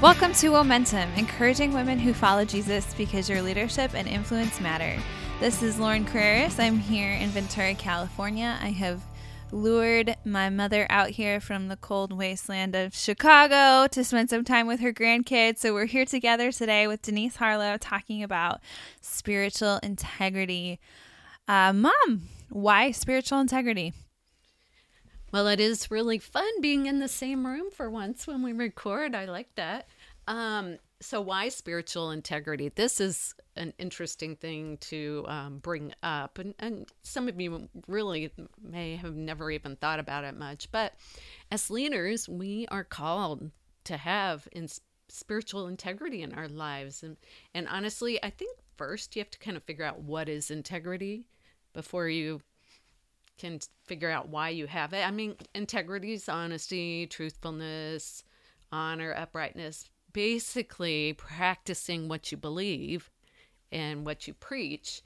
Welcome to Momentum, encouraging women who follow Jesus because your leadership and influence matter. This is Lauren Carreras. I'm here in Ventura, California. I have lured my mother out here from the cold wasteland of Chicago to spend some time with her grandkids. So we're here together today with Denise Harlow talking about spiritual integrity. Uh, Mom, why spiritual integrity? Well, it is really fun being in the same room for once when we record. I like that. Um, so, why spiritual integrity? This is an interesting thing to um, bring up, and, and some of you really may have never even thought about it much. But as leaders, we are called to have in spiritual integrity in our lives, and and honestly, I think first you have to kind of figure out what is integrity before you can figure out why you have it. I mean, integrity is honesty, truthfulness, honor, uprightness, basically practicing what you believe and what you preach.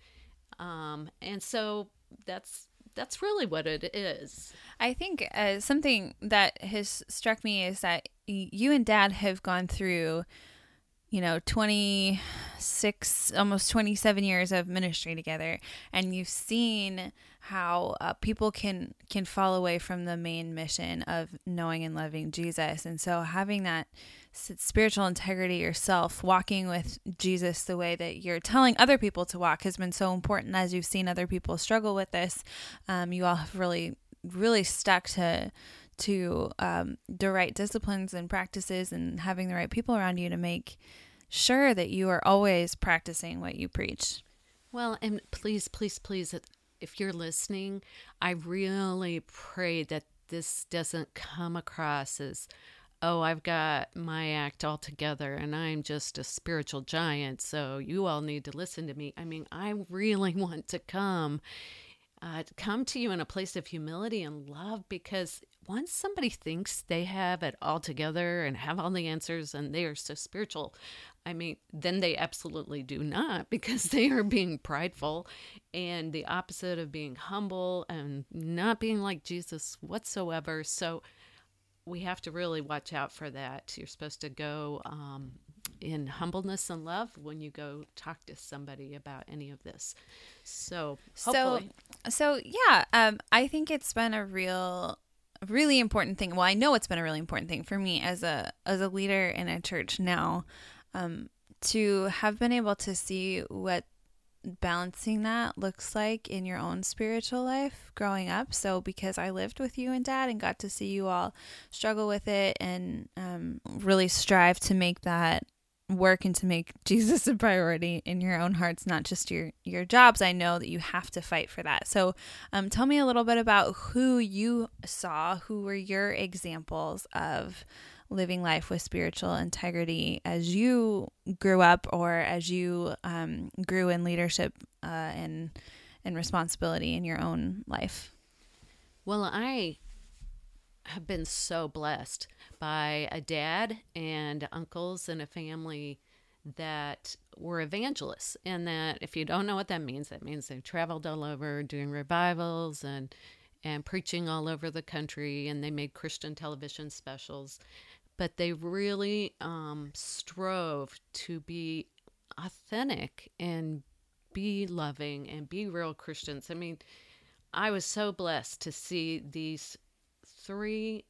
Um, and so that's that's really what it is. I think uh, something that has struck me is that you and Dad have gone through you know 26 almost 27 years of ministry together and you've seen how uh, people can can fall away from the main mission of knowing and loving Jesus. And so having that spiritual integrity yourself walking with Jesus the way that you're telling other people to walk has been so important as you've seen other people struggle with this. Um, you all have really really stuck to to um, the right disciplines and practices and having the right people around you to make sure that you are always practicing what you preach. Well, and please, please, please, if you're listening, I really pray that this doesn't come across as, oh, I've got my act all together and I'm just a spiritual giant, so you all need to listen to me. I mean, I really want to come uh, come to you in a place of humility and love because once somebody thinks they have it all together and have all the answers and they are so spiritual, I mean, then they absolutely do not because they are being prideful and the opposite of being humble and not being like Jesus whatsoever. So we have to really watch out for that. You're supposed to go um, humbleness and love when you go talk to somebody about any of this. So, hopefully. so, so yeah, um, I think it's been a real, really important thing. Well, I know it's been a really important thing for me as a as a leader in a church now, um, to have been able to see what balancing that looks like in your own spiritual life growing up. So, because I lived with you and dad and got to see you all struggle with it and um, really strive to make that work and to make Jesus a priority in your own hearts, not just your your jobs. I know that you have to fight for that. So, um, tell me a little bit about who you saw, who were your examples of living life with spiritual integrity as you grew up, or as you um, grew in leadership uh, and and responsibility in your own life. Well, I have been so blessed by a dad and uncles and a family that were evangelists. And that if you don't know what that means that means they've traveled all over doing revivals and and preaching all over the country and they made christian television specials. But they really um, strove to be authentic and be loving and be real christians. I mean i was so blessed to see these three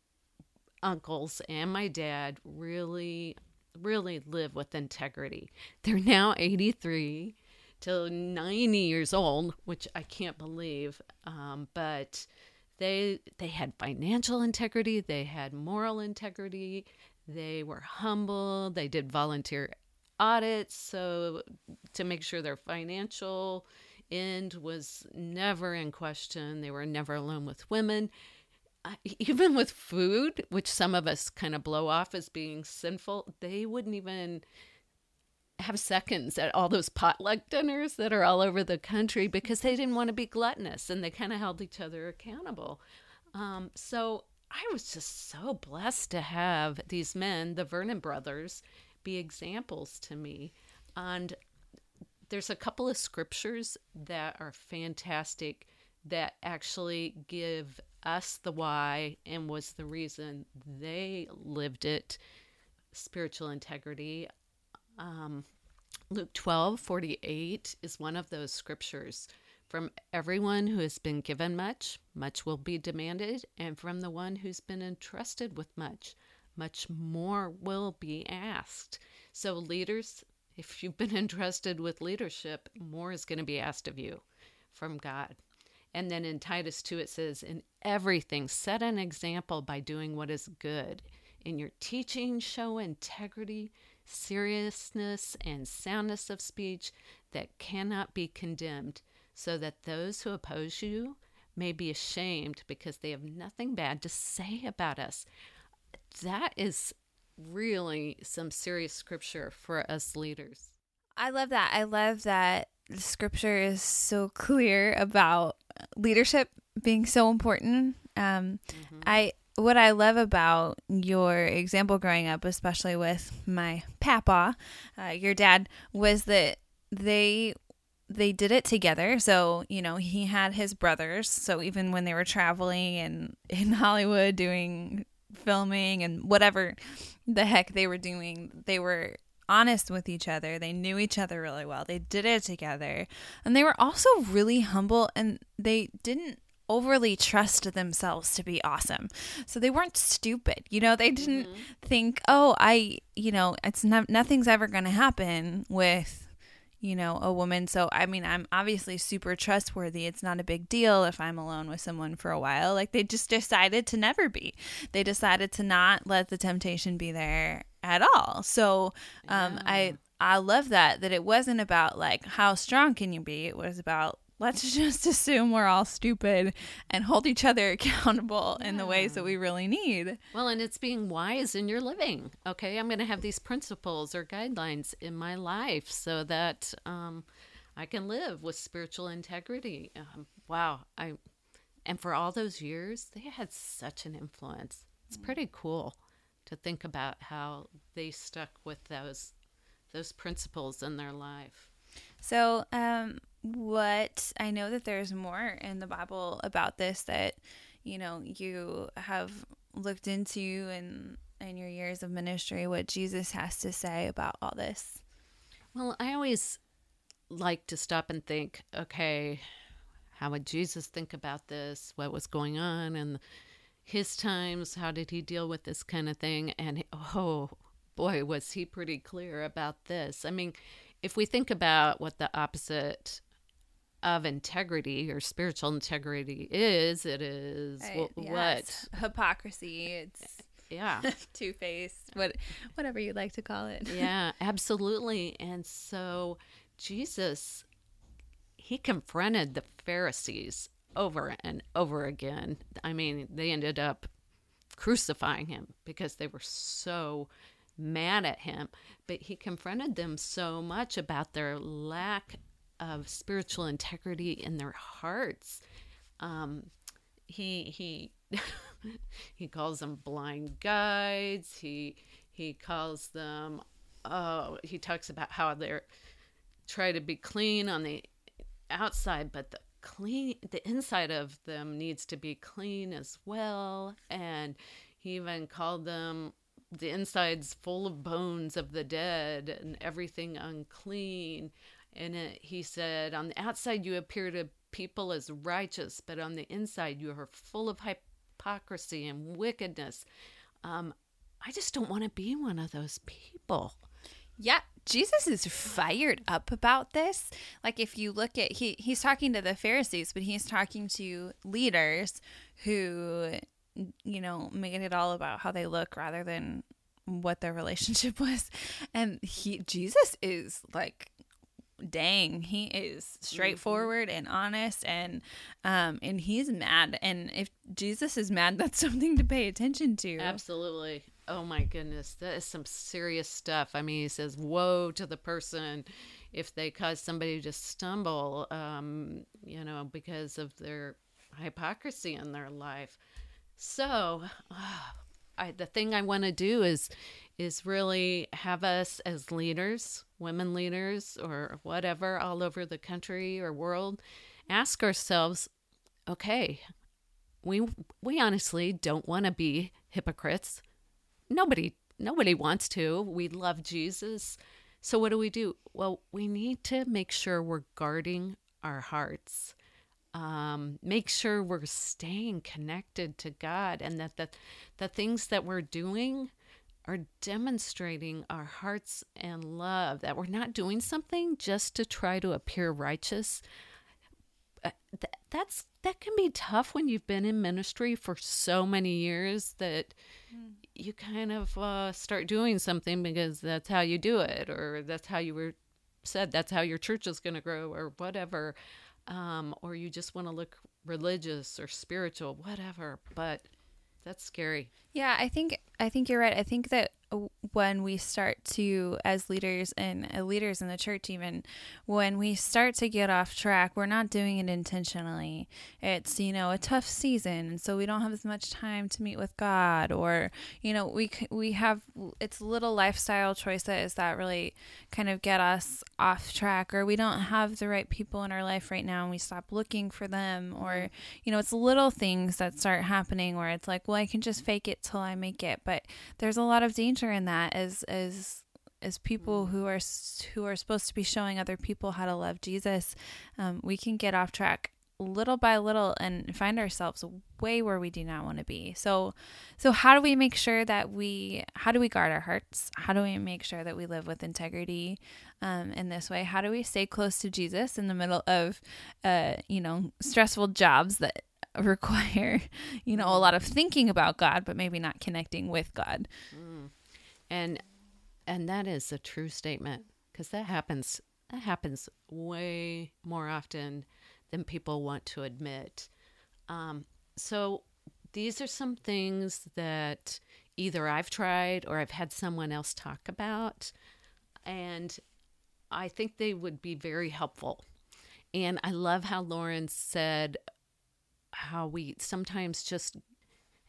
uncles and my dad really, really live with integrity. They're now 83 to 90 years old, which I can't believe. Um, but they they had financial integrity, they had moral integrity, they were humble, they did volunteer audits so to make sure their financial end was never in question. They were never alone with women even with food, which some of us kind of blow off as being sinful, they wouldn't even have seconds at all those potluck dinners that are all over the country because they didn't want to be gluttonous and they kind of held each other accountable. Um, so I was just so blessed to have these men, the Vernon brothers, be examples to me. And there's a couple of scriptures that are fantastic that actually give us the why and was the reason they lived it spiritual integrity. Um, Luke 12 48 is one of those scriptures. From everyone who has been given much, much will be demanded, and from the one who's been entrusted with much, much more will be asked. So, leaders, if you've been entrusted with leadership, more is going to be asked of you from God. And then in Titus 2, it says, In everything, set an example by doing what is good. In your teaching, show integrity, seriousness, and soundness of speech that cannot be condemned so that those who oppose you may be ashamed because they have nothing bad to say about us. That is really some serious scripture for us leaders. I love that. I love that the scripture is so clear about leadership being so important. Um, mm-hmm. I what I love about your example growing up, especially with my papa, uh, your dad, was that they they did it together. So, you know, he had his brothers. So even when they were traveling and in Hollywood doing filming and whatever the heck they were doing, they were honest with each other. They knew each other really well. They did it together. And they were also really humble and they didn't overly trust themselves to be awesome. So they weren't stupid. You know, they didn't mm-hmm. think, "Oh, I, you know, it's not nothing's ever going to happen with you know, a woman. So, I mean, I'm obviously super trustworthy. It's not a big deal if I'm alone with someone for a while. Like, they just decided to never be. They decided to not let the temptation be there at all. So, um, yeah. I, I love that, that it wasn't about like, how strong can you be? It was about, let's just assume we're all stupid and hold each other accountable yeah. in the ways that we really need. Well, and it's being wise in your living. Okay, I'm going to have these principles or guidelines in my life so that um, I can live with spiritual integrity. Um, wow, I and for all those years, they had such an influence. It's pretty cool to think about how they stuck with those those principles in their life. So, um, what I know that there's more in the Bible about this that you know you have looked into in in your years of ministry what Jesus has to say about all this. Well, I always like to stop and think, okay, how would Jesus think about this? What was going on in his times? How did he deal with this kind of thing? And oh boy, was he pretty clear about this. I mean, if we think about what the opposite of integrity or spiritual integrity is, it is uh, right, what hypocrisy. It's uh, yeah, two faced, what whatever you'd like to call it. yeah, absolutely. And so Jesus, he confronted the Pharisees over and over again. I mean, they ended up crucifying him because they were so mad at him. But he confronted them so much about their lack of spiritual integrity in their hearts. Um, he he he calls them blind guides. He he calls them. Oh, he talks about how they're try to be clean on the outside, but the clean the inside of them needs to be clean as well. And he even called them the insides full of bones of the dead and everything unclean. And it, he said, On the outside, you appear to people as righteous, but on the inside, you are full of hypocrisy and wickedness. Um, I just don't want to be one of those people. Yeah, Jesus is fired up about this. Like if you look at he he's talking to the Pharisees, but he's talking to leaders who you know, made it all about how they look rather than what their relationship was. And he Jesus is like dang he is straightforward and honest and um and he's mad and if jesus is mad that's something to pay attention to absolutely oh my goodness that is some serious stuff i mean he says woe to the person if they cause somebody to stumble um you know because of their hypocrisy in their life so oh, I, the thing i want to do is is really have us as leaders, women leaders, or whatever, all over the country or world, ask ourselves, okay, we we honestly don't want to be hypocrites. Nobody nobody wants to. We love Jesus. So what do we do? Well, we need to make sure we're guarding our hearts. Um, make sure we're staying connected to God and that the, the things that we're doing are demonstrating our hearts and love, that we're not doing something just to try to appear righteous. Uh, th- that's that can be tough when you've been in ministry for so many years that mm. You kind of uh, start doing something because that's how you do it, or that's how you were said, that's how your church is going to grow, or whatever um, or you just want to look religious or spiritual, whatever. But that's scary. Yeah, I think I think you're right. I think that when we start to as leaders and uh, leaders in the church even when we start to get off track we're not doing it intentionally. It's you know a tough season and so we don't have as much time to meet with god or you know we we have it's little lifestyle choices that really kind of get us off track or we don't have the right people in our life right now and we stop looking for them or you know it's little things that start happening where it's like well I can just fake it till I make it but there's a lot of danger in that as as as people who are who are supposed to be showing other people how to love Jesus, um, we can get off track little by little and find ourselves way where we do not want to be. So so how do we make sure that we how do we guard our hearts? How do we make sure that we live with integrity um, in this way? How do we stay close to Jesus in the middle of uh, you know stressful jobs that require you know a lot of thinking about God but maybe not connecting with God? Mm and and that is a true statement because that happens that happens way more often than people want to admit. Um, so these are some things that either I've tried or I've had someone else talk about and I think they would be very helpful. And I love how Lauren said how we sometimes just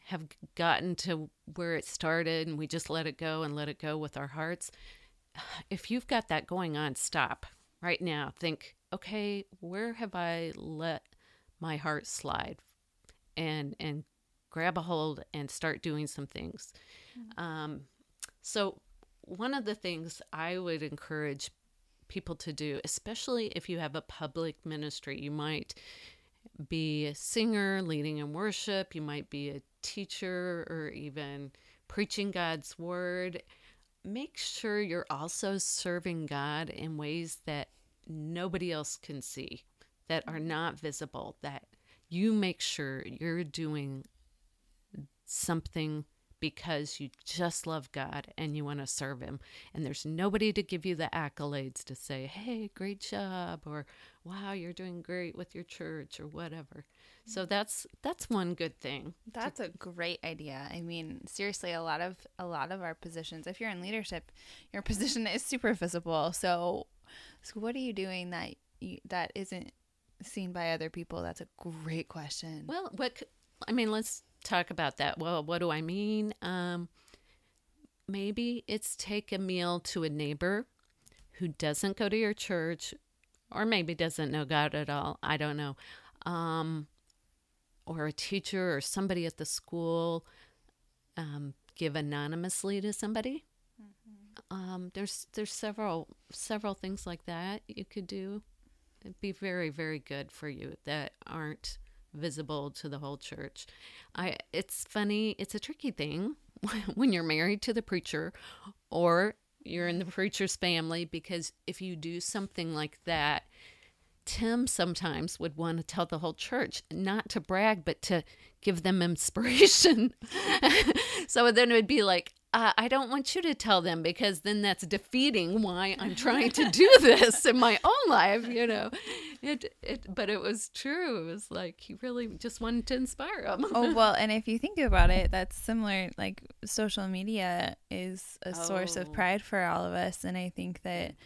have gotten to where it started and we just let it go and let it go with our hearts. If you've got that going on, stop right now. Think, okay, where have I let my heart slide? And and grab a hold and start doing some things. Mm-hmm. Um, so one of the things I would encourage people to do, especially if you have a public ministry, you might be a singer leading in worship, you might be a teacher or even preaching God's word, make sure you're also serving God in ways that nobody else can see, that are not visible, that you make sure you're doing something because you just love God and you want to serve Him. And there's nobody to give you the accolades to say, hey, great job, or wow, you're doing great with your church, or whatever. So mm. that's that's one good thing. That's a great idea. I mean, seriously, a lot of a lot of our positions, if you're in leadership, your position is super visible. So so what are you doing that you, that isn't seen by other people? That's a great question. Well, what I mean, let's talk about that. Well, what do I mean? Um, maybe it's take a meal to a neighbor who doesn't go to your church or maybe doesn't know God at all. I don't know. Um, or a teacher or somebody at the school um, give anonymously to somebody. Mm-hmm. Um, there's there's several several things like that you could do. It'd be very very good for you that aren't visible to the whole church. I it's funny, it's a tricky thing when you're married to the preacher or you're in the preacher's family because if you do something like that, Tim sometimes would want to tell the whole church not to brag, but to give them inspiration. so then it would be like, uh, I don't want you to tell them because then that's defeating why I'm trying to do this in my own life, you know. It, it, but it was true. It was like he really just wanted to inspire them. oh well, and if you think about it, that's similar. Like social media is a oh. source of oh. pride for all of us, and I think that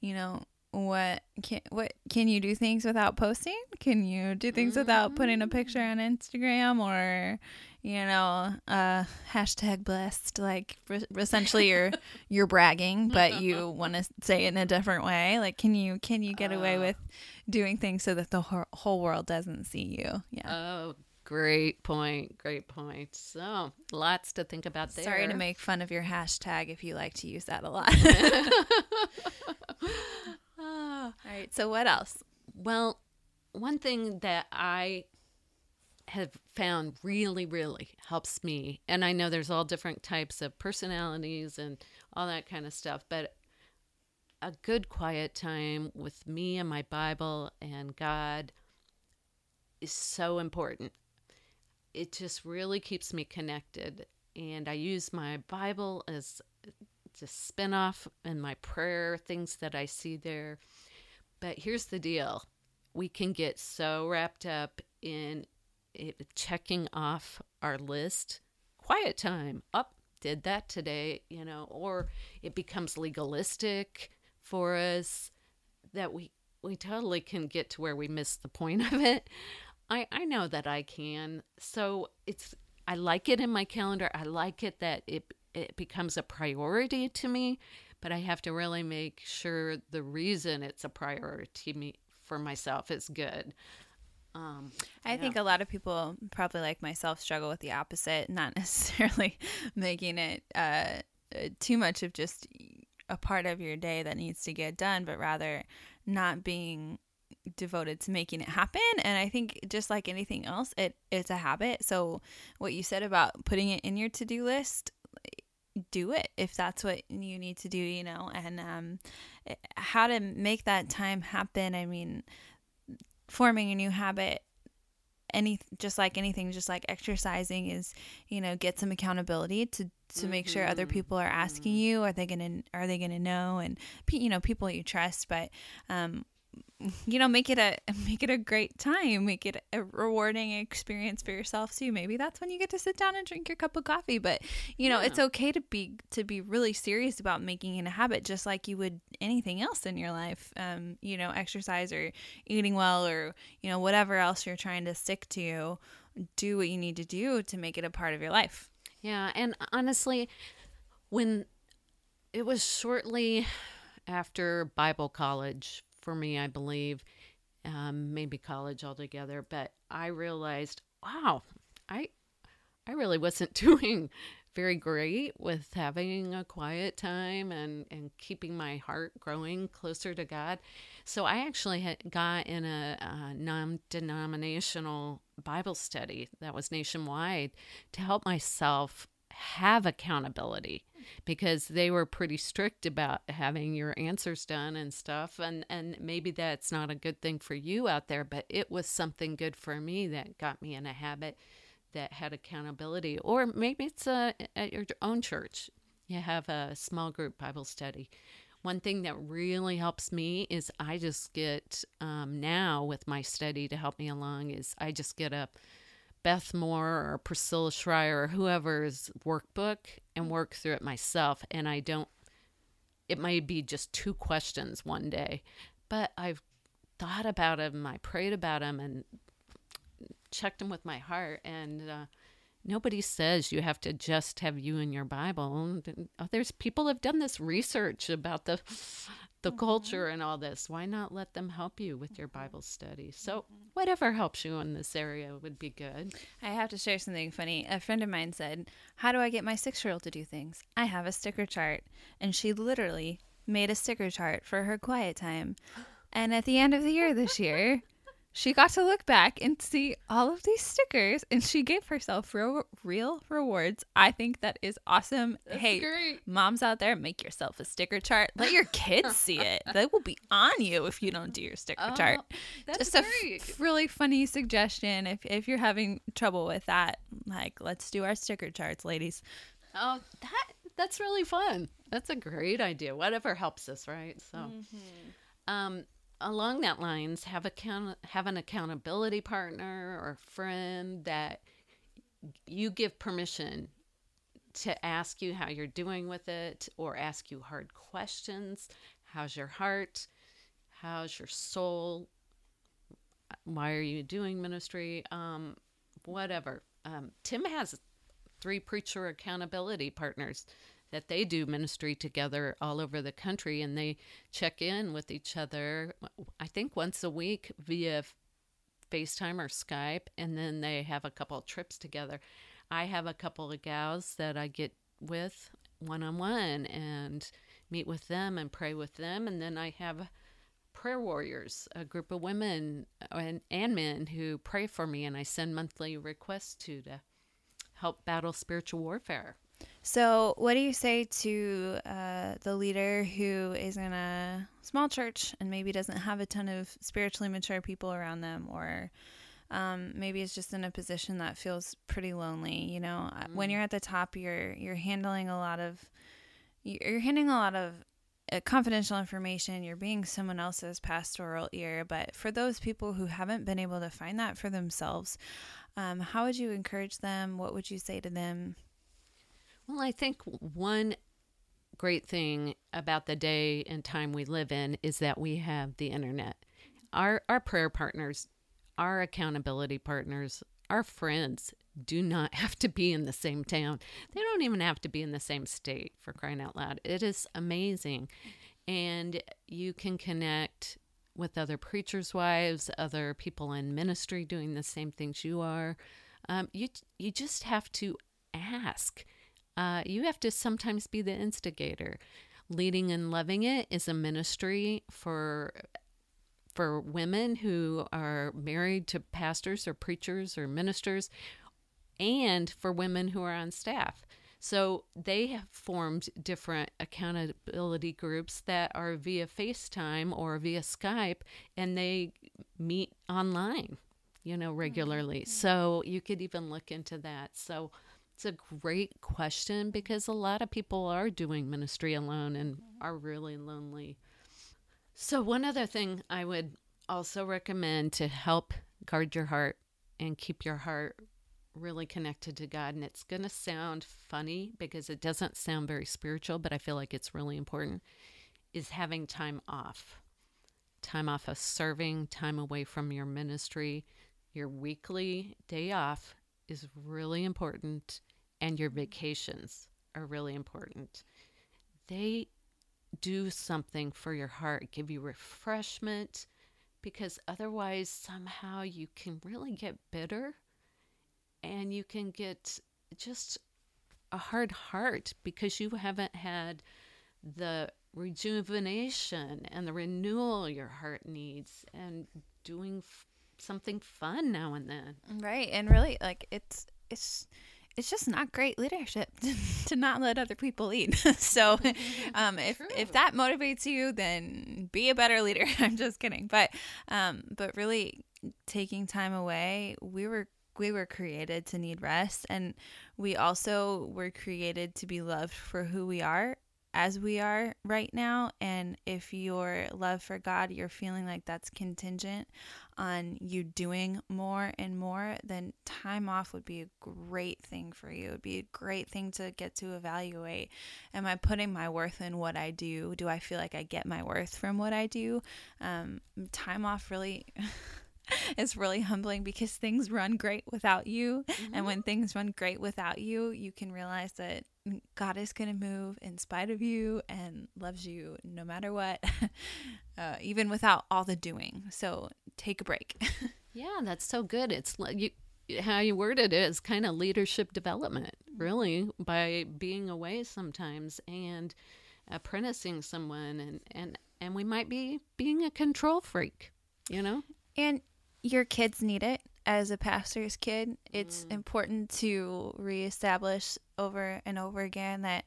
you know what can what can you do things without posting? Can you do things without putting a picture on Instagram or you know, uh hashtag blessed like re- essentially you're you're bragging but you want to say it in a different way. Like can you can you get away uh. with doing things so that the whole world doesn't see you? Yeah. Oh, great point. Great point. So, lots to think about there. Sorry to make fun of your hashtag if you like to use that a lot. All right. So, what else? Well, one thing that I have found really, really helps me, and I know there's all different types of personalities and all that kind of stuff, but a good quiet time with me and my Bible and God is so important. It just really keeps me connected. And I use my Bible as to spin off in my prayer, things that I see there. But here's the deal we can get so wrapped up in it, checking off our list. Quiet time. Up, did that today, you know, or it becomes legalistic for us that we we totally can get to where we miss the point of it. I I know that I can. So it's I like it in my calendar. I like it that it it becomes a priority to me, but I have to really make sure the reason it's a priority me for myself is good. Um, I think a lot of people, probably like myself, struggle with the opposite, not necessarily making it uh, too much of just a part of your day that needs to get done, but rather not being devoted to making it happen. And i think just like anything else it it's a habit. So what you said about putting it in your to-do list do it if that's what you need to do you know? And um how to make that time happen i mean forming a new habit any just like anything just like exercising is you know get some accountability to to make sure other mm-hmm. people are asking mm-hmm. you are they gonna are they gonna know and you know people you trust but um you know make it a make it a great time make it a rewarding experience for yourself too maybe that's when you get to sit down and drink your cup of coffee but you know yeah. it's okay to be to be really serious about making it a habit just like you would anything else in your life um you know exercise or eating well or you know whatever else you're trying to stick to do what you need to do to make it a part of your life yeah and honestly when it was shortly after bible college for me, I believe, um, maybe college altogether. But I realized, wow, I I really wasn't doing very great with having a quiet time and, and keeping my heart growing closer to God. So I actually had got in a, a non denominational Bible study that was nationwide to help myself have accountability because they were pretty strict about having your answers done and stuff. And and maybe that's not a good thing for you out there but it was something good for me that got me in a habit that had accountability. Or maybe it's a, at your own church. You have a small group bible study. One thing that really helps me is i just get um, now with my study to help me along is i just get up Beth Moore or Priscilla Shirer or whoever's workbook and work through it myself. And I don't, it might be just two questions one day, but I've thought about them, I prayed about them, and checked them with my heart. And uh, nobody says you have to just have you in your Bible. Oh, there's people have done this research about the the mm-hmm. culture and all this. Why not let them help you with your Bible study? So, mm-hmm. whatever helps you in this area would be good. I have to share something funny. A friend of mine said, How do I get my six year old to do things? I have a sticker chart. And she literally made a sticker chart for her quiet time. And at the end of the year this year, she got to look back and see all of these stickers and she gave herself real real rewards. I think that is awesome. That's hey, great. moms out there, make yourself a sticker chart. Let your kids see it. They will be on you if you don't do your sticker oh, chart. That's Just great. a f- really funny suggestion if if you're having trouble with that. Like, let's do our sticker charts, ladies. Oh, that that's really fun. That's a great idea. Whatever helps us, right? So mm-hmm. um along that lines, have account have an accountability partner or friend that you give permission to ask you how you're doing with it or ask you hard questions. How's your heart? How's your soul? Why are you doing ministry? Um, whatever. Um, Tim has three preacher accountability partners that they do ministry together all over the country and they check in with each other i think once a week via FaceTime or Skype, and then they have a couple of trips together. I have a couple of gals that I get with one on one and meet with them and pray with them. And then I have prayer warriors, a group of women uh, and, and men who pray for me, and I send monthly requests to to help battle spiritual warfare. So, what do you say to uh, the leader who is in a small church and maybe doesn't have a ton of spiritually mature people around them, or um, maybe is just in a position that feels pretty lonely? You know, mm. when you're at the top, you're you're handling a lot of you're handling a lot of uh, confidential information. You're being someone else's pastoral ear. But for those people who haven't been able to find that for themselves, um, how would you encourage them? What would you say to them? Well, I think one great thing about the day and time we live in is that we have the internet. Our our prayer partners, our accountability partners, our friends do not have to be in the same town. They don't even have to be in the same state for crying out loud. It is amazing. And you can connect with other preachers' wives, other people in ministry doing the same things you are. Um, you you just have to ask. Uh, you have to sometimes be the instigator. Leading and loving it is a ministry for for women who are married to pastors or preachers or ministers, and for women who are on staff. So they have formed different accountability groups that are via FaceTime or via Skype, and they meet online, you know, regularly. Mm-hmm. So you could even look into that. So it's a great question because a lot of people are doing ministry alone and mm-hmm. are really lonely. So, one other thing I would also recommend to help guard your heart and keep your heart really connected to God. And it's going to sound funny because it doesn't sound very spiritual, but I feel like it's really important, is having time off. Time off of serving, time away from your ministry. Your weekly day off is really important, and your vacations are really important. They do something for your heart, give you refreshment, because otherwise, somehow you can really get bitter and you can get just a hard heart because you haven't had the rejuvenation and the renewal your heart needs and doing something fun now and then right and really like it's it's it's just not great leadership to not let other people lead. so, um, if True. if that motivates you, then be a better leader. I'm just kidding, but um, but really taking time away, we were we were created to need rest and we also were created to be loved for who we are as we are right now and if your love for God you're feeling like that's contingent on you doing more and more then time off would be a great thing for you. It would be a great thing to get to evaluate. Am I putting my worth in what I do? Do I feel like I get my worth from what I do? Um, time off really it's really humbling because things run great without you. Mm-hmm. And when things run great without you, you can realize that God is going to move in spite of you and loves you no matter what, uh, even without all the doing. So take a break. yeah, that's so good. It's like you. How you worded it is kind of leadership development, really, by being away sometimes and apprenticing someone, and and and we might be being a control freak, you know. And your kids need it as a pastor's kid. It's mm. important to reestablish over and over again that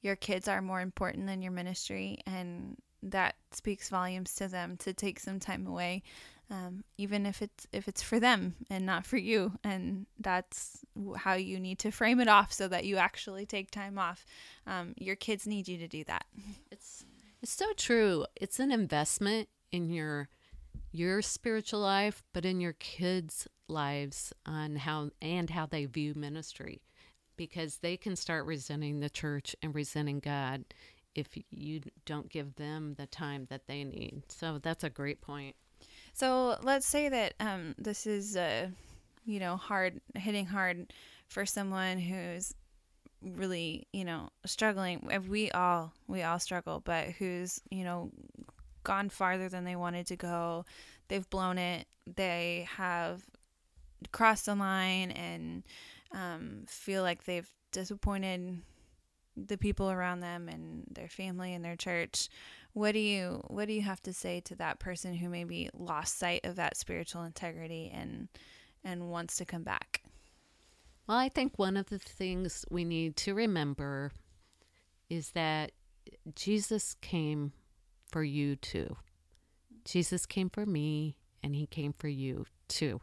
your kids are more important than your ministry, and that speaks volumes to them to take some time away, um, even if it's if it's for them and not for you. And that's how you need to frame it off so that you actually take time off. Um, your kids need you to do that. It's it's so true. It's an investment in your your spiritual life, but in your kids' lives on how and how they view ministry because they can start resenting the church and resenting God if you don't give them the time that they need. So that's a great point. So let's say that um, this is, uh, you know, hard hitting hard for someone who's really, you know, struggling. We all we all struggle, but who's you know gone farther than they wanted to go. They've blown it. They have crossed the line and um, feel like they've disappointed the people around them and their family and their church. What do you what do you have to say to that person who maybe lost sight of that spiritual integrity and and wants to come back? Well, I think one of the things we need to remember is that Jesus came for you too. Jesus came for me and he came for you too.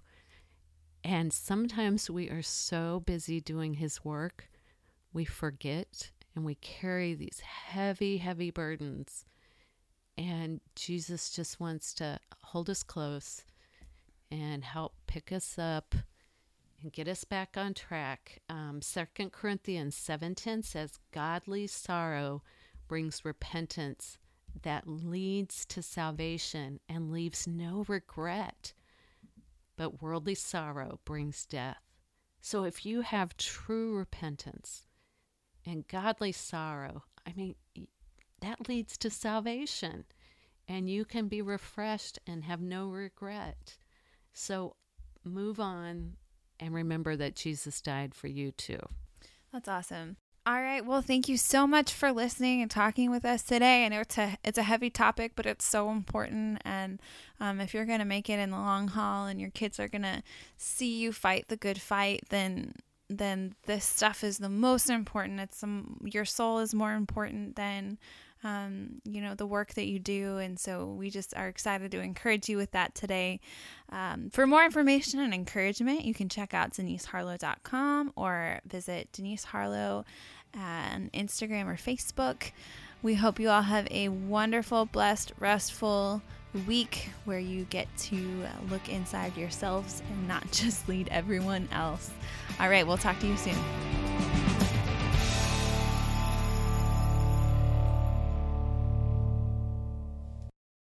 And sometimes we are so busy doing his work, we forget and we carry these heavy, heavy burdens. And Jesus just wants to hold us close and help pick us up and get us back on track. Um, 2 Corinthians 7.10 says, Godly sorrow brings repentance that leads to salvation and leaves no regret. But worldly sorrow brings death. So if you have true repentance and godly sorrow, I mean, that leads to salvation. And you can be refreshed and have no regret. So move on and remember that Jesus died for you too. That's awesome. All right. Well, thank you so much for listening and talking with us today. I know it's a it's a heavy topic, but it's so important. And um, if you're going to make it in the long haul, and your kids are going to see you fight the good fight, then then this stuff is the most important. It's your soul is more important than um, you know, the work that you do. And so we just are excited to encourage you with that today. Um, for more information and encouragement, you can check out deniseharlow.com or visit Denise Harlow on Instagram or Facebook. We hope you all have a wonderful, blessed, restful week where you get to uh, look inside yourselves and not just lead everyone else. All right, we'll talk to you soon.